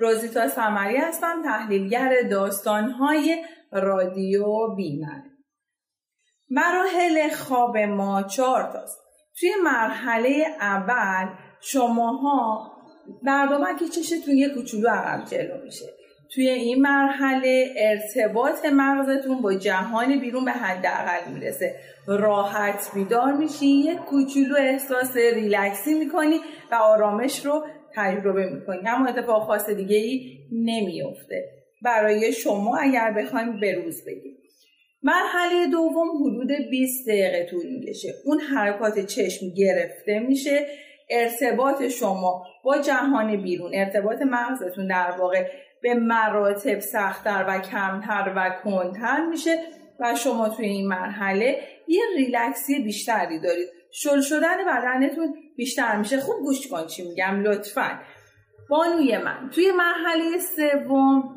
روزیتا سمری هستم تحلیلگر داستانهای رادیو بیمن. مراحل خواب ما چهار تاست. توی مرحله اول شماها که چشتون یه کوچولو عقب جلو میشه. توی این مرحله ارتباط مغزتون با جهان بیرون به حداقل می‌رسه. راحت بیدار میشی یه کوچولو احساس ریلکسی می‌کنی و آرامش رو تجربه می‌کنی. اما اتفاق خاص دیگه ای نمیفته برای شما اگر بخوایم به روز بگیم. مرحله دوم حدود 20 دقیقه طول می‌کشه. اون حرکات چشم گرفته میشه. ارتباط شما با جهان بیرون ارتباط مغزتون در واقع به مراتب سختتر و کمتر و کنتر میشه و شما توی این مرحله یه ریلکسی بیشتری دارید. شل شدن بدنتون بیشتر میشه. خوب گوش کن چی میگم لطفا. بانوی من توی مرحله سوم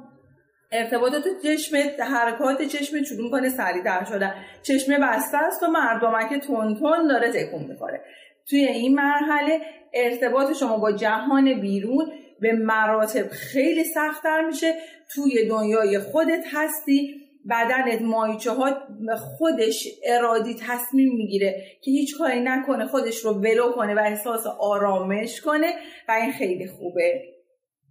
ارتباطات چشم حرکات چشم شروع کنه سریعتر شدن چشم بسته است و مردمک تون داره تکون می‌خوره. توی این مرحله ارتباط شما با جهان بیرون به مراتب خیلی سختتر میشه. توی دنیای خودت هستی. بدنت مایچه ها خودش ارادی تصمیم می‌گیره که هیچ کاری نکنه خودش رو ولو کنه و احساس آرامش کنه و این خیلی خوبه.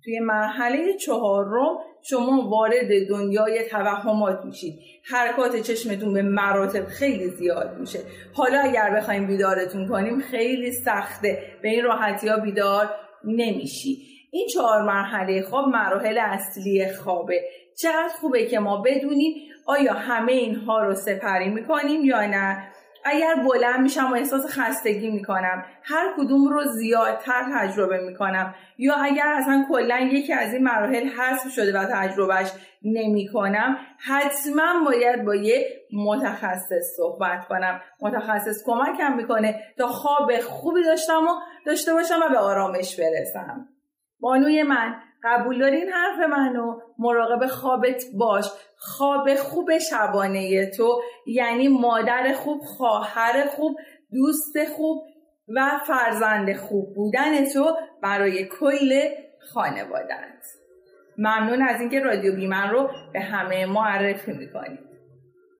توی مرحله چهارم شما وارد دنیای توهمات میشید. حرکات چشمتون به مراتب خیلی زیاد میشه. حالا اگر بخوایم بیدارتون کنیم خیلی سخته. به این راحتی ها بیدار نمیشی. این چهار مرحله خواب مراحل اصلی خوابه. چقدر خوبه که ما بدونیم آیا همه اینها رو سپری می‌کنیم یا نه. اگر بلند میشم و احساس خستگی می‌کنم هر کدوم رو زیادتر تجربه می‌کنم. یا اگر اصلا کلا یکی از این مراحل حذف شده و تجربهش نمی‌کنم حتما باید با یه متخصص صحبت کنم. متخصص کمکم می‌کنه تا خواب خوبی داشتم و داشته باشم و به آرامش برسم. بانوی من قبول دارین حرف منو؟ مراقب خوابت باش. خواب خوب شبانه تو یعنی مادر خوب خواهر خوب دوست خوب و فرزند خوب بودن تو برای کل خانوادت ممنون از اینکه رادیو بیمن رو به همه معرفی می‌کنید.